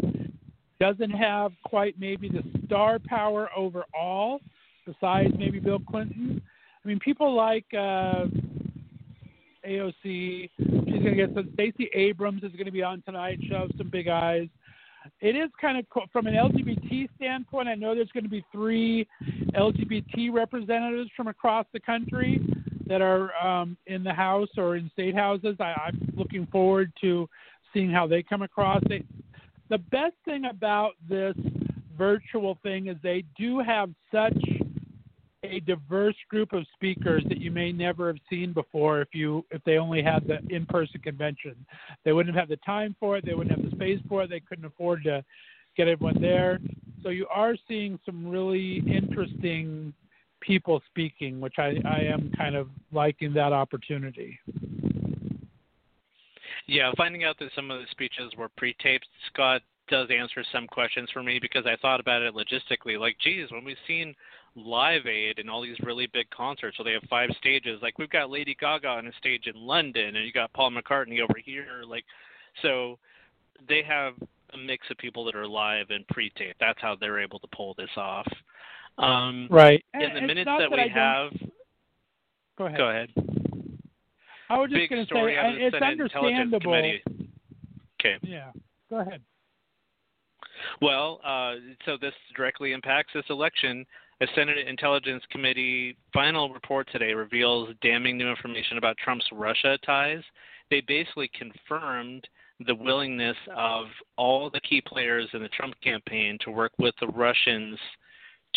S3: doesn't have quite maybe the star power overall, besides maybe Bill Clinton. I mean, people like uh, AOC. She's going to get some. Stacey Abrams is going to be on tonight. She'll have some big eyes. It is kind of from an LGBT standpoint. I know there's going to be three LGBT representatives from across the country that are um, in the House or in state houses. I, I'm looking forward to seeing how they come across. They, the best thing about this virtual thing is they do have such a diverse group of speakers that you may never have seen before if you if they only had the in-person convention. They wouldn't have the time for it. They wouldn't have the space for it. They couldn't afford to get everyone there. So you are seeing some really interesting people speaking, which I, I am kind of liking that opportunity.
S4: Yeah, finding out that some of the speeches were pre-taped, Scott does answer some questions for me because I thought about it logistically. Like, geez, when we've seen Live Aid and all these really big concerts, where they have five stages, like we've got Lady Gaga on a stage in London, and you got Paul McCartney over here, like, so they have a mix of people that are live and pre-taped. That's how they're able to pull this off. Um,
S3: Right.
S4: in
S3: And
S4: the
S3: it's
S4: minutes
S3: not
S4: that we have,
S3: go ahead.
S4: go ahead.
S3: I was just going to say
S4: out
S3: I-
S4: of the
S3: it's
S4: Senate
S3: understandable.
S4: Okay.
S3: Yeah. Go ahead.
S4: Well, uh, so this directly impacts this election. A Senate Intelligence Committee final report today reveals damning new information about Trump's Russia ties. They basically confirmed the willingness of all the key players in the Trump campaign to work with the Russians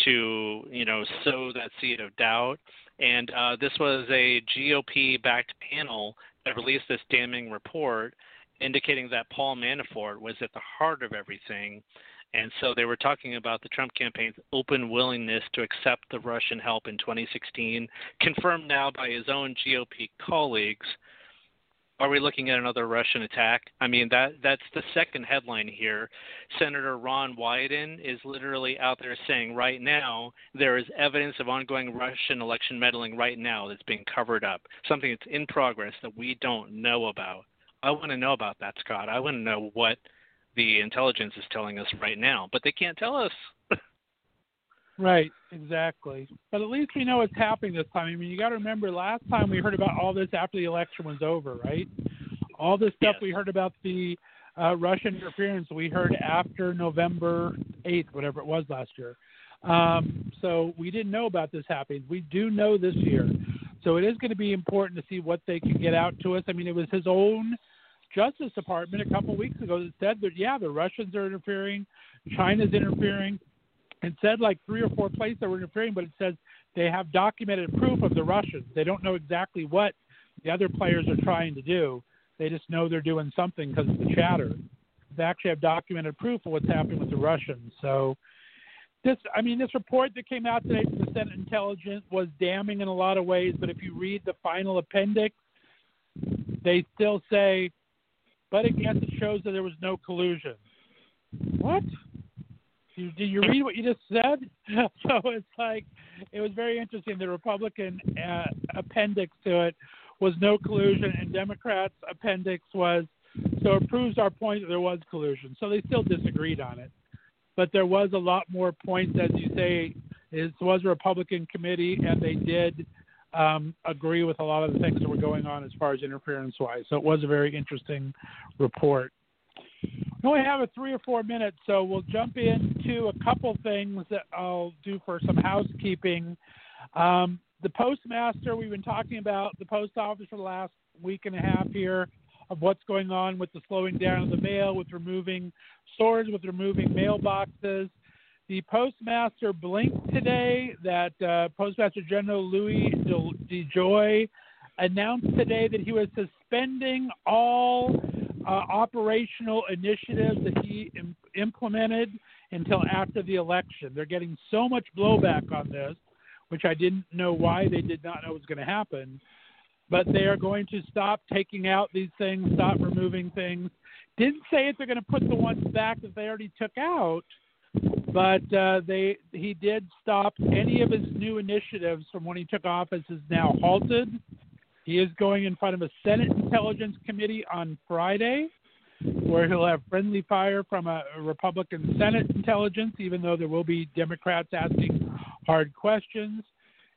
S4: to, you know, sow that seed of doubt. And uh, this was a GOP-backed panel that released this damning report indicating that Paul Manafort was at the heart of everything. And so they were talking about the Trump campaign's open willingness to accept the Russian help in 2016, confirmed now by his own GOP colleagues. Are we looking at another Russian attack? I mean, that that's the second headline here. Senator Ron Wyden is literally out there saying right now there is evidence of ongoing Russian election meddling right now that's being covered up, something that's in progress that we don't know about. I want to know about that, Scott. I want to know what the intelligence is telling us right now, but they can't tell us.
S3: Right, exactly. But at least we know what's happening this time. I mean, you got to remember last time we heard about all this after the election was over, right? All this stuff
S4: Yes.
S3: we heard about the uh, Russian interference we heard after November 8th, whatever it was last year. Um, so we didn't know about this happening. We do know this year. So it is going to be important to see what they can get out to us. I mean, it was his own Justice Department a couple weeks ago that said that, yeah, the Russians are interfering, China's interfering. and said like three or four places that were interfering, but it says they have documented proof of the Russians. They don't know exactly what the other players are trying to do. They just know they're doing something because of the chatter. They actually have documented proof of what's happening with the Russians. So this, I mean, this report that came out today from the Senate Intelligence was damning in a lot of ways. But if you read the final appendix, they still say, but again, it shows that there was no collusion. What? Did you read what you just said? <laughs> so it's like it was very interesting. The Republican uh, appendix to it was no collusion, and Democrats' appendix was so it proves our point that there was collusion. So they still disagreed on it, but there was a lot more points, as you say. It was a Republican committee, and they did um, agree with a lot of the things that were going on as far as interference wise. So it was a very interesting report. We only have a three or four minutes, so we'll jump into a couple things that I'll do for some housekeeping. Um, the postmaster, we've been talking about the post office for the last week and a half here of what's going on with the slowing down of the mail, with removing stores, with removing mailboxes. The postmaster blinked today that uh, Postmaster General Louis DeJoy announced today that he was suspending all uh, operational initiatives that he Im- implemented until after the election. They're getting so much blowback on this, which I didn't know why they did not know was going to happen. But they are going to stop taking out these things, stop removing things. Didn't say if they're going to put the ones back that they already took out, but uh, they he did stop any of his new initiatives from when he took office is now halted. He is going in front of a Senate Intelligence Committee on Friday, where he'll have friendly fire from a, Republican Senate intelligence, even though there will be Democrats asking hard questions.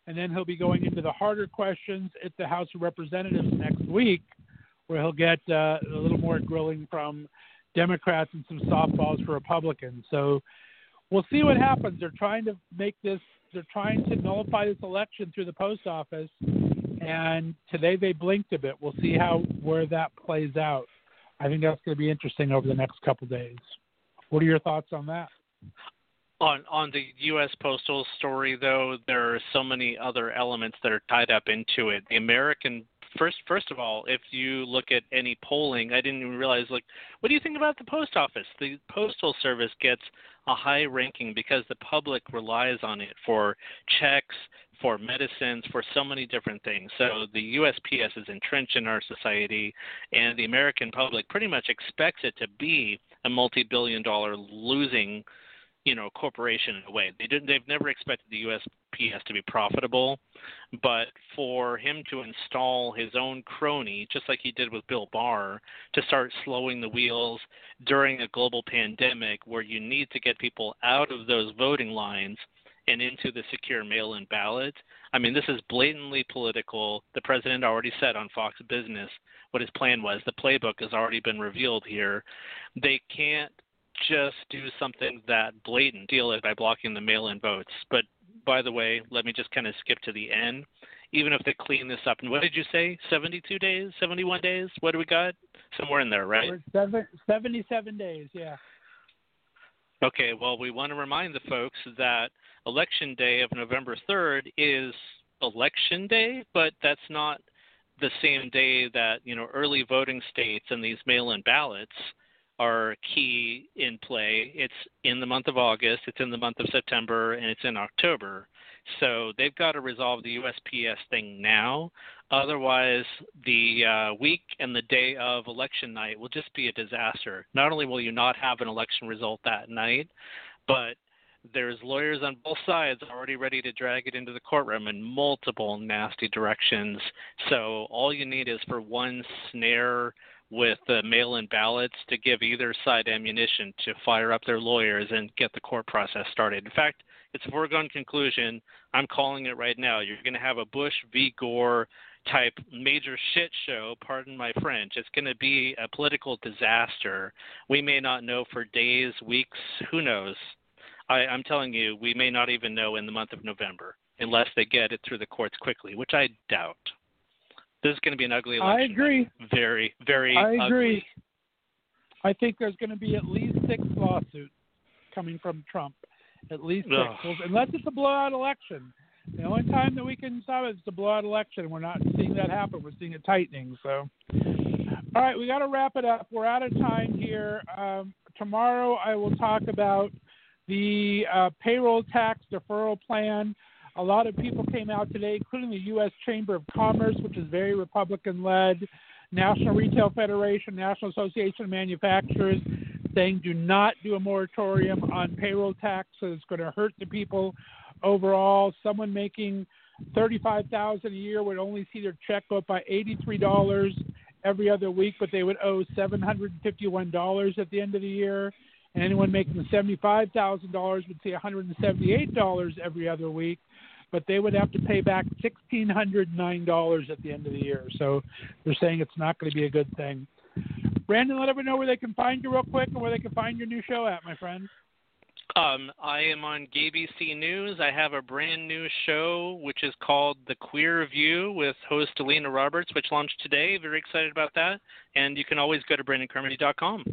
S3: And then he'll be going into the harder questions at the House of Representatives next week, where he'll get uh, a little more grilling from Democrats and some softballs for Republicans. So we'll see what happens. They're trying to make this, they're trying to nullify this election through the post office and today they blinked a bit. We'll see how where that plays out. I think that's going to be interesting over the next couple days. What are your thoughts on that?
S4: On on the U.S. postal story, though, there are so many other elements that are tied up into it. The American first first of all, if you look at any polling, I didn't even realize like what do you think about the post office? The postal service gets a high ranking because the public relies on it for checks, for medicines, for so many different things. So the USPS is entrenched in our society, and the American public pretty much expects it to be a multi-billion dollar losing you know corporation in a way. They didn't. They've never expected the USPS to be profitable, but for him to install his own crony, just like he did with Bill Barr, to start slowing the wheels during a global pandemic where you need to get people out of those voting lines and into the secure mail-in ballot. I mean, this is blatantly political. The president already said on Fox Business what his plan was. The playbook has already been revealed here. They can't just do something that blatant, deal it by blocking the mail-in votes. But by the way, let me just kind of skip to the end. Even if they clean this up, and what did you say? 72 days, 71 days? What do we got? Somewhere in there, right?
S3: Seven, 77 days, yeah.
S4: Okay, well, we want to remind the folks that Election Day of November 3rd is Election Day, but that's not the same day that, you know, early voting states and these mail in ballots are key in play. It's in the month of August, it's in the month of September, and it's in October. So they've got to resolve the USPS thing now. Otherwise, the uh, week and the day of election night will just be a disaster. Not only will you not have an election result that night, but there's lawyers on both sides already ready to drag it into the courtroom in multiple nasty directions. So all you need is for one snare with uh, mail-in ballots to give either side ammunition to fire up their lawyers and get the court process started. In fact, it's a foregone conclusion. I'm calling it right now. You're going to have a Bush v. Gore type major shit show, pardon my French. It's going to be a political disaster. We may not know for days, weeks, who knows. I, I'm telling you, we may not even know in the month of November unless they get it through the courts quickly, which I doubt. This is going to be an ugly election.
S3: I agree.
S4: Very, very
S3: I agree.
S4: ugly.
S3: I think there's going to be at least six lawsuits coming from Trump. At least six,
S4: Ugh.
S3: unless it's a blowout election. The only time that we can stop it is a blowout election. We're not seeing that happen. We're seeing it tightening. So, all right, we got to wrap it up. We're out of time here. Um, tomorrow, I will talk about the uh, payroll tax deferral plan. A lot of people came out today, including the U.S. Chamber of Commerce, which is very Republican led, National Retail Federation, National Association of Manufacturers, saying do not do a moratorium on payroll tax. So it's going to hurt the people overall. Someone making thirty-five thousand a year would only see their check go up by eighty-three dollars every other week, but they would owe seven hundred and fifty-one dollars at the end of the year. And anyone making seventy-five thousand dollars would see one hundred and seventy-eight dollars every other week, but they would have to pay back sixteen hundred nine dollars at the end of the year. So they're saying it's not going to be a good thing. Brandon, let everyone know where they can find you real quick and where they can find your new show at, my friend.
S4: Um, I am on GABC News. I have a brand new show which is called The Queer View with host Alina Roberts, which launched today. Very excited about that. And you can always go to BrandonCarmody.com.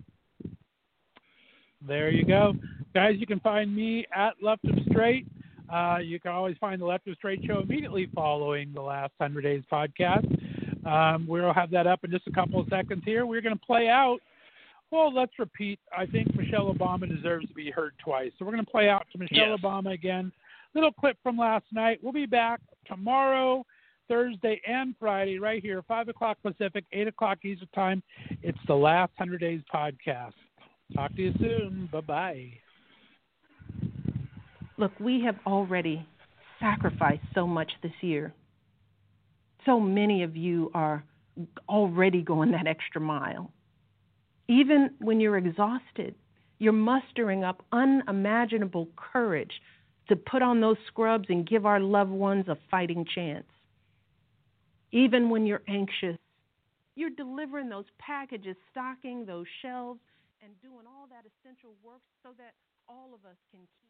S3: There you go. Guys, you can find me at Left of Straight. Uh, you can always find the Left of Straight show immediately following the last 100 Days podcast. Um, we'll have that up in just a couple of seconds here. We're going to play out. Well, let's repeat. I think Michelle Obama deserves to be heard twice. So we're going to play out to Michelle
S4: Yes.
S3: Obama again. Little clip from last night. We'll be back tomorrow, Thursday, and Friday right here, 5 o'clock Pacific, 8 o'clock Eastern Time. It's the last 100 Days podcast. Talk to you soon. Bye bye.
S6: Look, we have already sacrificed so much this year. So many of you are already going that extra mile. Even when you're exhausted, you're mustering up unimaginable courage to put on those scrubs and give our loved ones a fighting chance. Even when you're anxious, you're delivering those packages, stocking those shelves, and doing all that essential work so that all of us can keep.